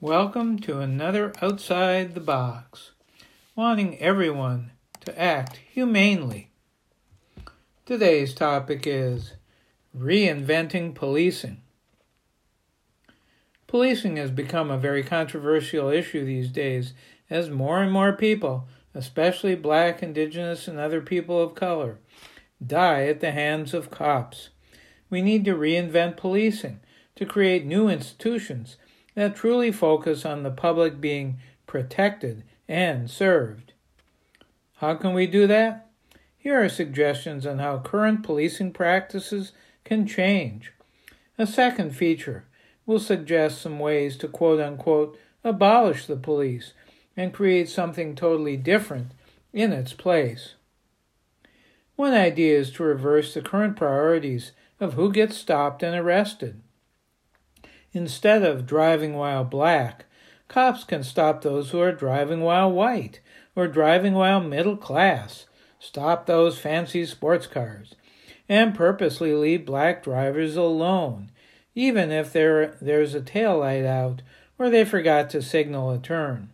Welcome to another Outside the Box, wanting everyone to act humanely. Today's topic is reinventing policing. Policing has become a very controversial issue these days as more and more people, especially black, indigenous, and other people of color, die at the hands of cops. We need to reinvent policing to create new institutions that truly focus on the public being protected and served. How can we do that? Here are suggestions on how current policing practices can change. A second feature will suggest some ways to quote unquote abolish the police and create something totally different in its place. One idea is to reverse the current priorities of who gets stopped and arrested. Instead of driving while black, cops can stop those who are driving while white or driving while middle class, stop those fancy sports cars, and purposely leave black drivers alone, even if there, there's a tail light out or they forgot to signal a turn.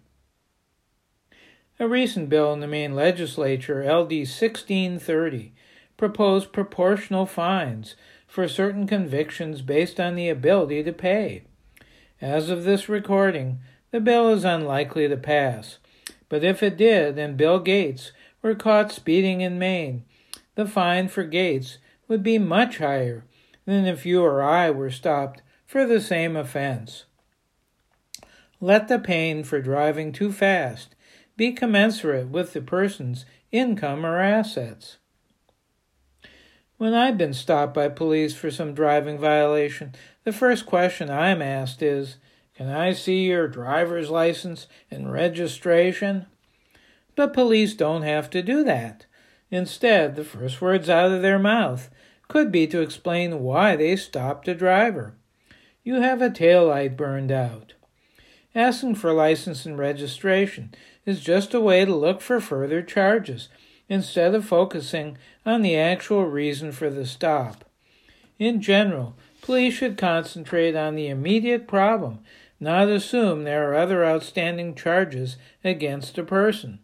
A recent bill in the Maine legislature, LD 1630, proposed proportional fines for certain convictions based on the ability to pay. As of this recording, the bill is unlikely to pass, but if it did and Bill Gates were caught speeding in Maine, the fine for Gates would be much higher than if you or I were stopped for the same offense. Let the pain for driving too fast be commensurate with the person's income or assets. When I've been stopped by police for some driving violation, the first question I'm asked is, Can I see your driver's license and registration? But police don't have to do that. Instead, the first words out of their mouth could be to explain why they stopped a driver. You have a tail light burned out. Asking for license and registration is just a way to look for further charges instead of focusing on the actual reason for the stop. In general, police should concentrate on the immediate problem, not assume there are other outstanding charges against a person.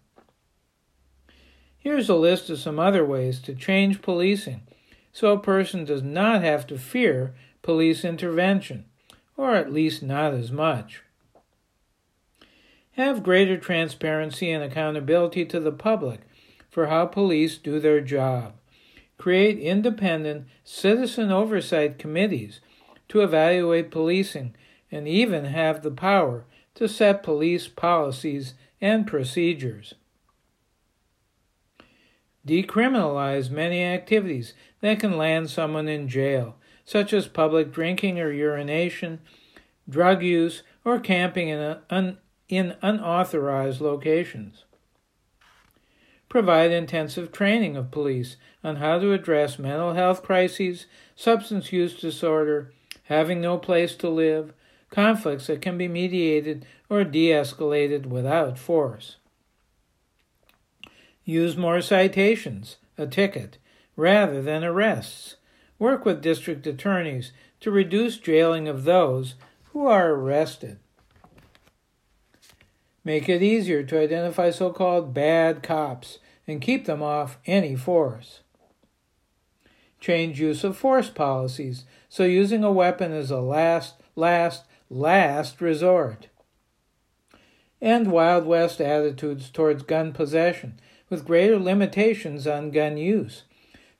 Here's a list of some other ways to change policing so a person does not have to fear police intervention, or at least not as much. Have greater transparency and accountability to the public for how police do their job. Create independent citizen oversight committees to evaluate policing and even have the power to set police policies and procedures. Decriminalize many activities that can land someone in jail, such as public drinking or urination, drug use, or camping in, un- in unauthorized locations provide intensive training of police on how to address mental health crises, substance use disorder, having no place to live, conflicts that can be mediated or de escalated without force. Use more citations, a ticket, rather than arrests. Work with district attorneys to reduce jailing of those who are arrested. Make it easier to identify so called bad cops and keep them off any force. Change use of force policies so using a weapon is a last, last, last resort. And Wild West attitudes towards gun possession with greater limitations on gun use.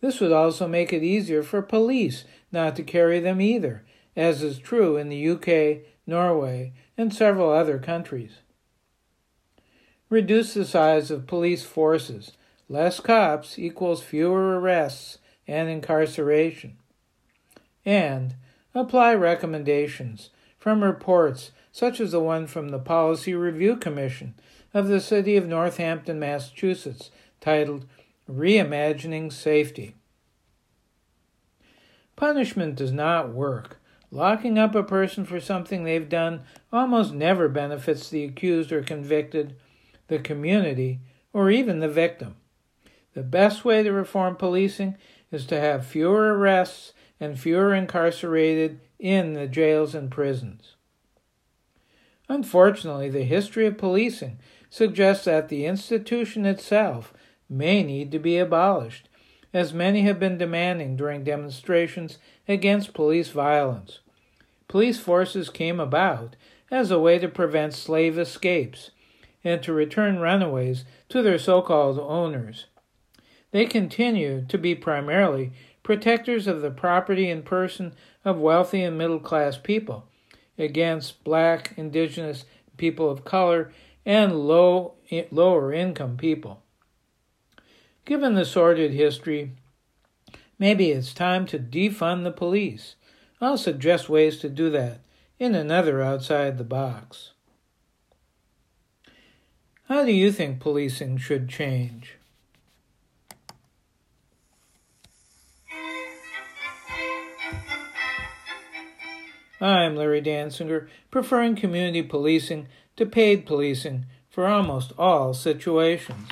This would also make it easier for police not to carry them either, as is true in the UK, Norway, and several other countries reduce the size of police forces. Less cops equals fewer arrests and incarceration. And apply recommendations from reports such as the one from the Policy Review Commission of the City of Northampton, Massachusetts, titled Reimagining Safety. Punishment does not work. Locking up a person for something they've done almost never benefits the accused or convicted the community, or even the victim. The best way to reform policing is to have fewer arrests and fewer incarcerated in the jails and prisons. Unfortunately, the history of policing suggests that the institution itself may need to be abolished, as many have been demanding during demonstrations against police violence. Police forces came about as a way to prevent slave escapes and to return runaways to their so called owners. They continue to be primarily protectors of the property and person of wealthy and middle class people against black, indigenous, people of color, and low, lower income people. Given the sordid history, maybe it's time to defund the police. I'll suggest ways to do that in another outside the box. How do you think policing should change? I'm Larry Dansinger, preferring community policing to paid policing for almost all situations.